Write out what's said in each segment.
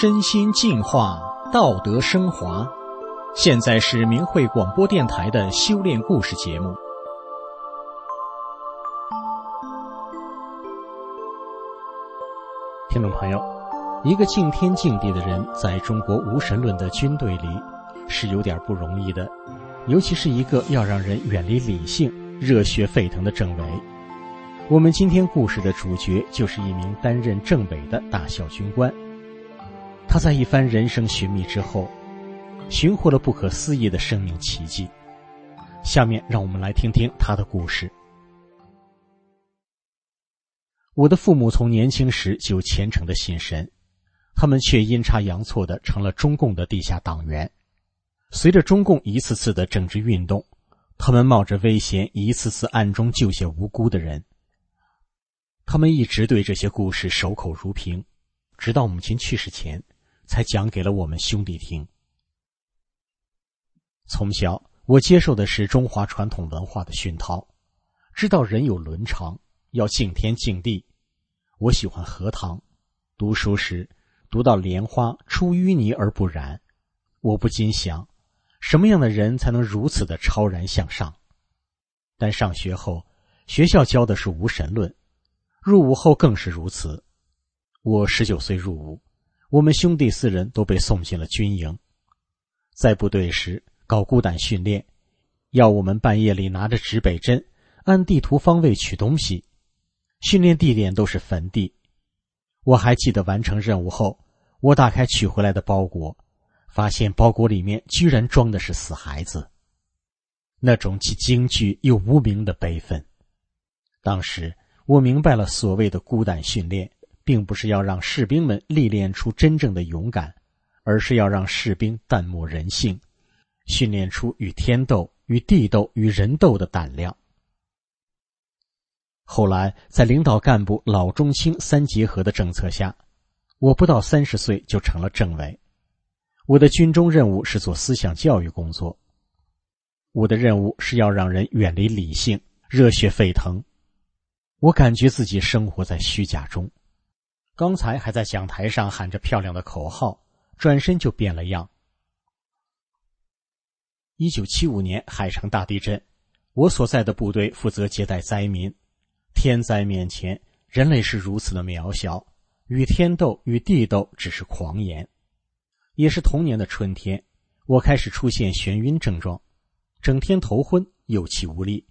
身心净化，道德升华。现在是明慧广播电台的修炼故事节目。听众朋友，一个敬天敬地的人，在中国无神论的军队里是有点不容易的，尤其是一个要让人远离理性、热血沸腾的政委。我们今天故事的主角就是一名担任政委的大校军官。他在一番人生寻觅之后，寻获了不可思议的生命奇迹。下面让我们来听听他的故事。我的父母从年轻时就虔诚的信神，他们却阴差阳错的成了中共的地下党员。随着中共一次次的政治运动，他们冒着危险一次次暗中救下无辜的人。他们一直对这些故事守口如瓶，直到母亲去世前。才讲给了我们兄弟听。从小，我接受的是中华传统文化的熏陶，知道人有伦常，要敬天敬地。我喜欢荷塘，读书时读到“莲花出淤泥而不染”，我不禁想，什么样的人才能如此的超然向上？但上学后，学校教的是无神论，入伍后更是如此。我十九岁入伍。我们兄弟四人都被送进了军营，在部队时搞孤胆训练，要我们半夜里拿着指北针，按地图方位取东西。训练地点都是坟地。我还记得完成任务后，我打开取回来的包裹，发现包裹里面居然装的是死孩子。那种既惊惧又无名的悲愤。当时我明白了所谓的孤胆训练。并不是要让士兵们历练出真正的勇敢，而是要让士兵淡漠人性，训练出与天斗、与地斗、与人斗的胆量。后来，在领导干部老中青三结合的政策下，我不到三十岁就成了政委。我的军中任务是做思想教育工作，我的任务是要让人远离理性，热血沸腾。我感觉自己生活在虚假中。刚才还在讲台上喊着漂亮的口号，转身就变了样。一九七五年海城大地震，我所在的部队负责接待灾民。天灾面前，人类是如此的渺小，与天斗、与地斗只是狂言。也是同年的春天，我开始出现眩晕症状，整天头昏、有气无力，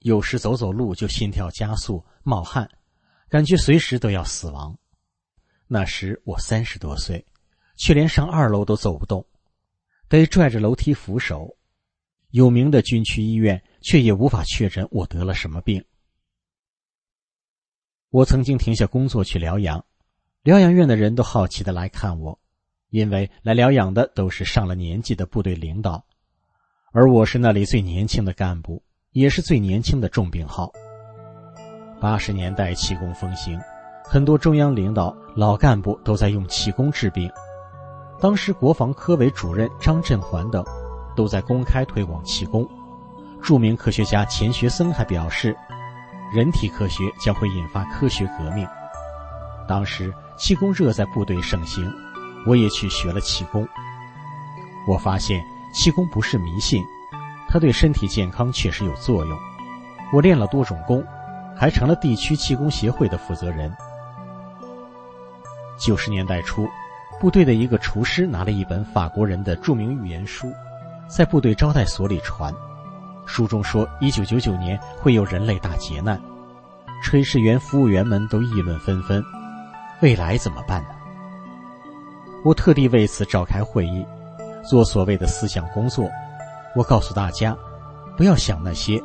有时走走路就心跳加速、冒汗，感觉随时都要死亡。那时我三十多岁，却连上二楼都走不动，得拽着楼梯扶手。有名的军区医院却也无法确诊我得了什么病。我曾经停下工作去疗养，疗养院的人都好奇的来看我，因为来疗养的都是上了年纪的部队领导，而我是那里最年轻的干部，也是最年轻的重病号。八十年代气功风行。很多中央领导、老干部都在用气功治病。当时国防科委主任张振环等都在公开推广气功。著名科学家钱学森还表示，人体科学将会引发科学革命。当时气功热在部队盛行，我也去学了气功。我发现气功不是迷信，它对身体健康确实有作用。我练了多种功，还成了地区气功协会的负责人。九十年代初，部队的一个厨师拿了一本法国人的著名预言书，在部队招待所里传。书中说，一九九九年会有人类大劫难，炊事员、服务员们都议论纷纷，未来怎么办呢？我特地为此召开会议，做所谓的思想工作。我告诉大家，不要想那些，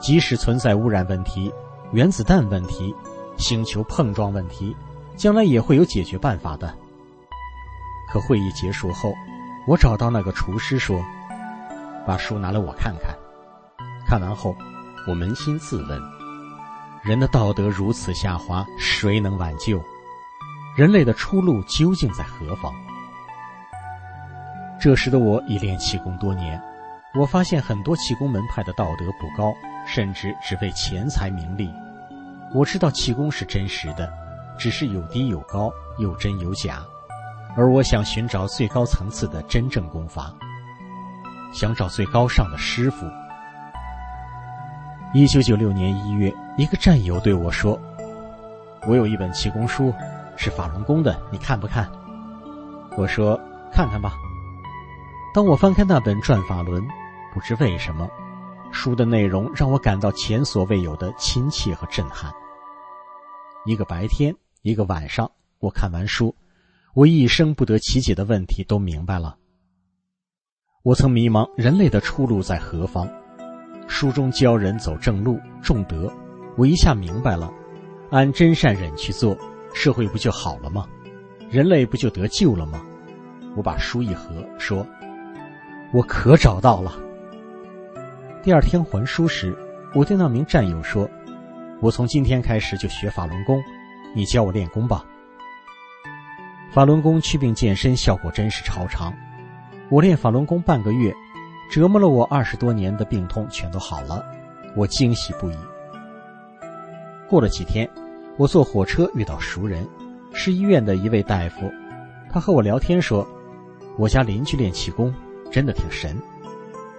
即使存在污染问题、原子弹问题、星球碰撞问题。将来也会有解决办法的。可会议结束后，我找到那个厨师说：“把书拿来我看看。”看完后，我扪心自问：人的道德如此下滑，谁能挽救？人类的出路究竟在何方？这时的我已练气功多年，我发现很多气功门派的道德不高，甚至只为钱财名利。我知道气功是真实的，只是有低有高，有真有假。而我想寻找最高层次的真正功法，想找最高尚的师傅。一九九六年一月，一个战友对我说：“我有一本气功书，是法轮功的，你看不看？”我说：“看看吧。”当我翻开那本《转法轮》，不知为什么，书的内容让我感到前所未有的亲切和震撼。一个白天，一个晚上，我看完书。我一生不得其解的问题都明白了。我曾迷茫，人类的出路在何方？书中教人走正路，重德。我一下明白了，按真善忍去做，社会不就好了吗？人类不就得救了吗？我把书一合，说：“我可找到了。”第二天还书时，我对那名战友说：“我从今天开始就学法轮功，你教我练功吧。”法轮功祛病健身效果真是超常，我练法轮功半个月，折磨了我二十多年的病痛全都好了，我惊喜不已。过了几天，我坐火车遇到熟人，是医院的一位大夫，他和我聊天说：“我家邻居练气功，真的挺神。”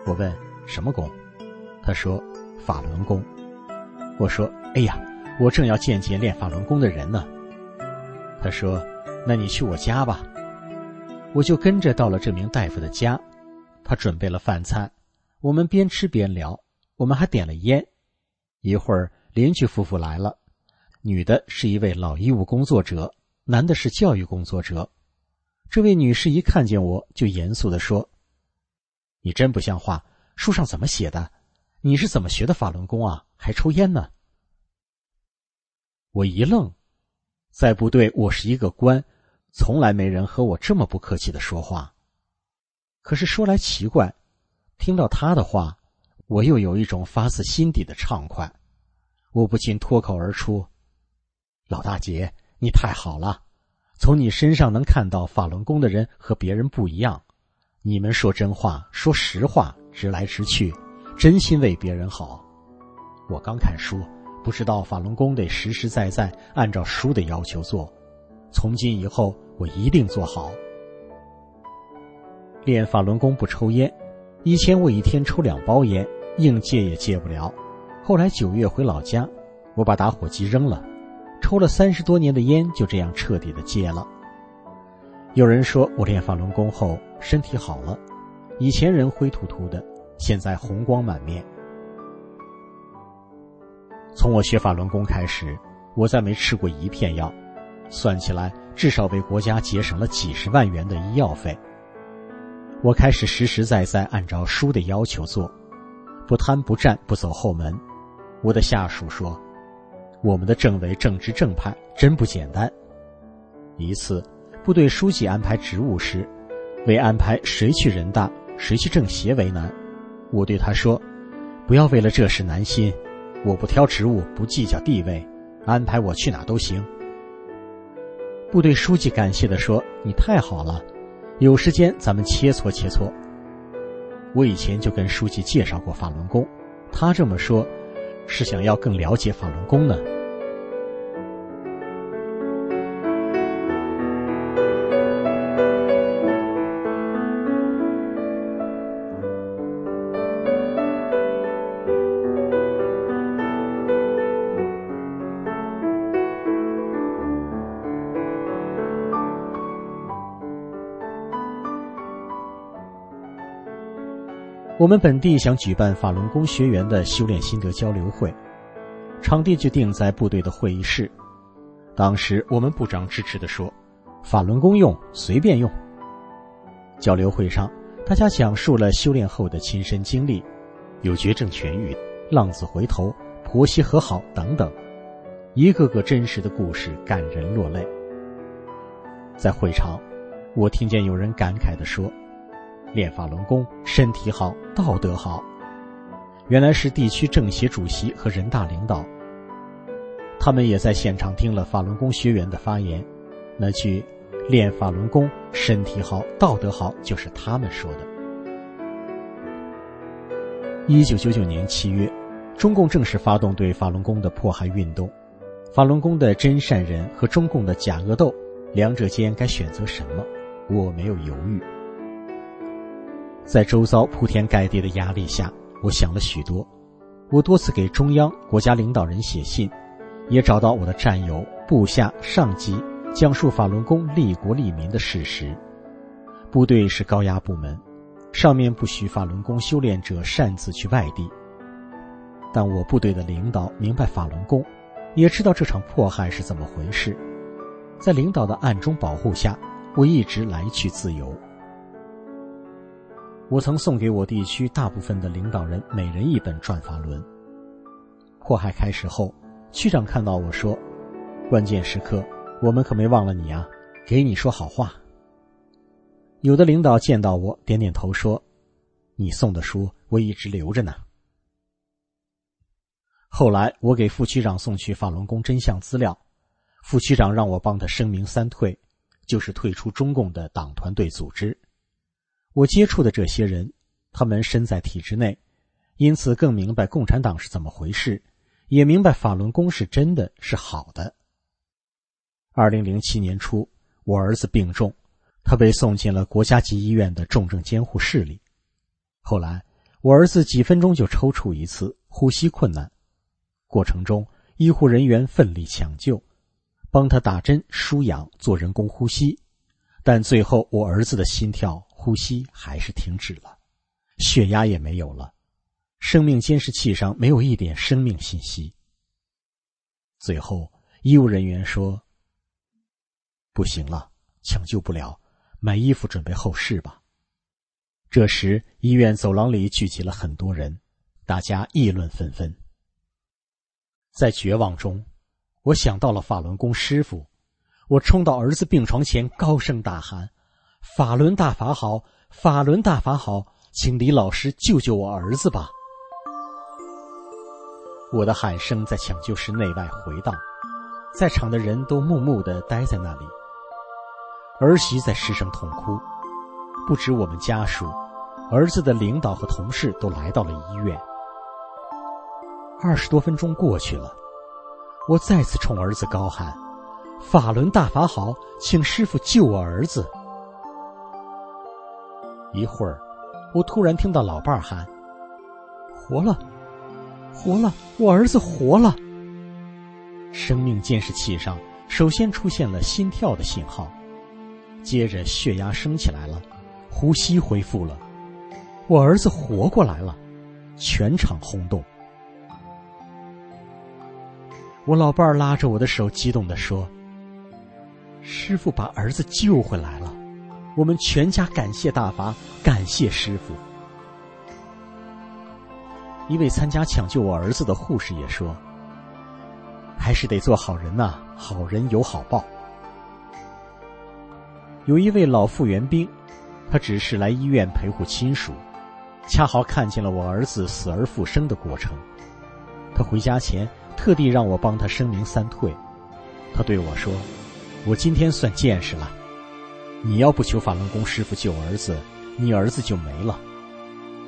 我问：“什么功？”他说：“法轮功。”我说：“哎呀，我正要见见练法轮功的人呢。”他说。那你去我家吧，我就跟着到了这名大夫的家，他准备了饭菜，我们边吃边聊，我们还点了烟。一会儿，邻居夫妇来了，女的是一位老医务工作者，男的是教育工作者。这位女士一看见我就严肃的说：“你真不像话，书上怎么写的？你是怎么学的法轮功啊？还抽烟呢？”我一愣，在部队，我是一个官。从来没人和我这么不客气的说话。可是说来奇怪，听到他的话，我又有一种发自心底的畅快。我不禁脱口而出：“老大姐，你太好了！从你身上能看到法轮功的人和别人不一样。你们说真话，说实话，直来直去，真心为别人好。我刚看书，不知道法轮功得实实在在按照书的要求做。从今以后。”我一定做好。练法轮功不抽烟，以前我一天抽两包烟，硬戒也戒不了。后来九月回老家，我把打火机扔了，抽了三十多年的烟就这样彻底的戒了。有人说我练法轮功后身体好了，以前人灰秃秃的，现在红光满面。从我学法轮功开始，我再没吃过一片药，算起来。至少为国家节省了几十万元的医药费。我开始实实在在按照书的要求做，不贪不占不走后门。我的下属说：“我们的政委正直正派，真不简单。”一次，部队书记安排职务时，为安排谁去人大、谁去政协为难，我对他说：“不要为了这事难心，我不挑职务，不计较地位，安排我去哪都行。”部队书记感谢的说：“你太好了，有时间咱们切磋切磋。”我以前就跟书记介绍过法轮功，他这么说，是想要更了解法轮功呢。我们本地想举办法轮功学员的修炼心得交流会，场地就定在部队的会议室。当时我们部长支持的说：“法轮功用随便用。”交流会上，大家讲述了修炼后的亲身经历，有绝症痊愈、浪子回头、婆媳和好等等，一个个真实的故事感人落泪。在会场，我听见有人感慨的说。练法轮功，身体好，道德好。原来是地区政协主席和人大领导，他们也在现场听了法轮功学员的发言。那句“练法轮功，身体好，道德好”，就是他们说的。一九九九年七月，中共正式发动对法轮功的迫害运动。法轮功的真善人和中共的假恶斗，两者间该选择什么？我没有犹豫。在周遭铺天盖地的压力下，我想了许多。我多次给中央、国家领导人写信，也找到我的战友、部下、上级，讲述法轮功利国利民的事实。部队是高压部门，上面不许法轮功修炼者擅自去外地。但我部队的领导明白法轮功。也知道这场迫害是怎么回事，在领导的暗中保护下，我一直来去自由。我曾送给我地区大部分的领导人每人一本《转法轮》。迫害开始后，区长看到我说：“关键时刻，我们可没忘了你啊，给你说好话。”有的领导见到我，点点头说：“你送的书我一直留着呢。”后来，我给副区长送去法轮功真相资料，副区长让我帮他声明三退，就是退出中共的党团队组织。我接触的这些人，他们身在体制内，因此更明白共产党是怎么回事，也明白法轮功是真的是好的。二零零七年初，我儿子病重，他被送进了国家级医院的重症监护室里。后来，我儿子几分钟就抽搐一次，呼吸困难。过程中，医护人员奋力抢救，帮他打针、输氧、做人工呼吸，但最后我儿子的心跳、呼吸还是停止了，血压也没有了，生命监视器上没有一点生命信息。最后，医务人员说：“不行了，抢救不了，买衣服准备后事吧。”这时，医院走廊里聚集了很多人，大家议论纷纷。在绝望中，我想到了法轮功师傅，我冲到儿子病床前，高声大喊：“法轮大法好，法轮大法好，请李老师救救我儿子吧！”我的喊声在抢救室内外回荡，在场的人都木木的呆在那里。儿媳在失声痛哭，不止我们家属，儿子的领导和同事都来到了医院。二十多分钟过去了，我再次冲儿子高喊：“法轮大法好，请师傅救我儿子！”一会儿，我突然听到老伴儿喊：“活了，活了，我儿子活了！”生命监视器上首先出现了心跳的信号，接着血压升起来了，呼吸恢复了，我儿子活过来了，全场轰动。我老伴儿拉着我的手，激动地说：“师傅把儿子救回来了，我们全家感谢大法，感谢师傅。”一位参加抢救我儿子的护士也说：“还是得做好人呐，好人有好报。”有一位老复员兵，他只是来医院陪护亲属，恰好看见了我儿子死而复生的过程。他回家前。特地让我帮他声明三退，他对我说：“我今天算见识了，你要不求法轮功师傅救儿子，你儿子就没了。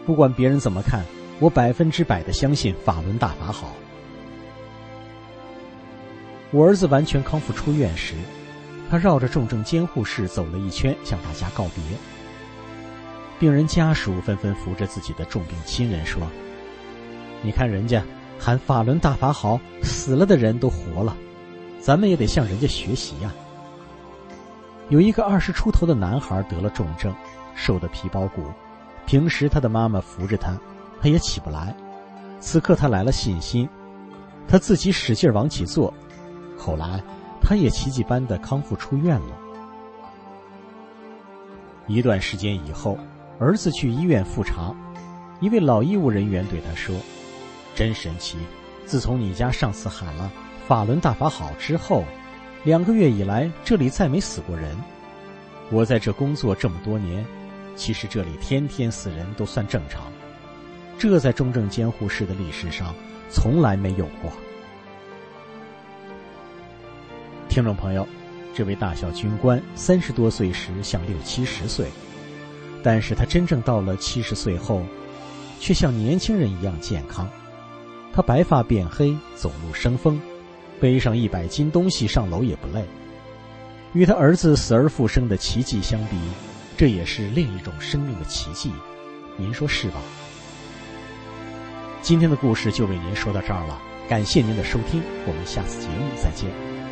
不管别人怎么看，我百分之百的相信法轮大法好。”我儿子完全康复出院时，他绕着重症监护室走了一圈，向大家告别。病人家属纷纷扶着自己的重病亲人说：“你看人家。”喊法轮大法好，死了的人都活了，咱们也得向人家学习呀。有一个二十出头的男孩得了重症，瘦得皮包骨，平时他的妈妈扶着他，他也起不来。此刻他来了信心，他自己使劲往起坐，后来他也奇迹般的康复出院了。一段时间以后，儿子去医院复查，一位老医务人员对他说。真神奇！自从你家上次喊了“法轮大法好”之后，两个月以来这里再没死过人。我在这工作这么多年，其实这里天天死人都算正常，这在中正监护室的历史上从来没有过。听众朋友，这位大小军官三十多岁时像六七十岁，但是他真正到了七十岁后。却像年轻人一样健康。他白发变黑，走路生风，背上一百斤东西上楼也不累。与他儿子死而复生的奇迹相比，这也是另一种生命的奇迹。您说是吧？今天的故事就为您说到这儿了，感谢您的收听，我们下次节目再见。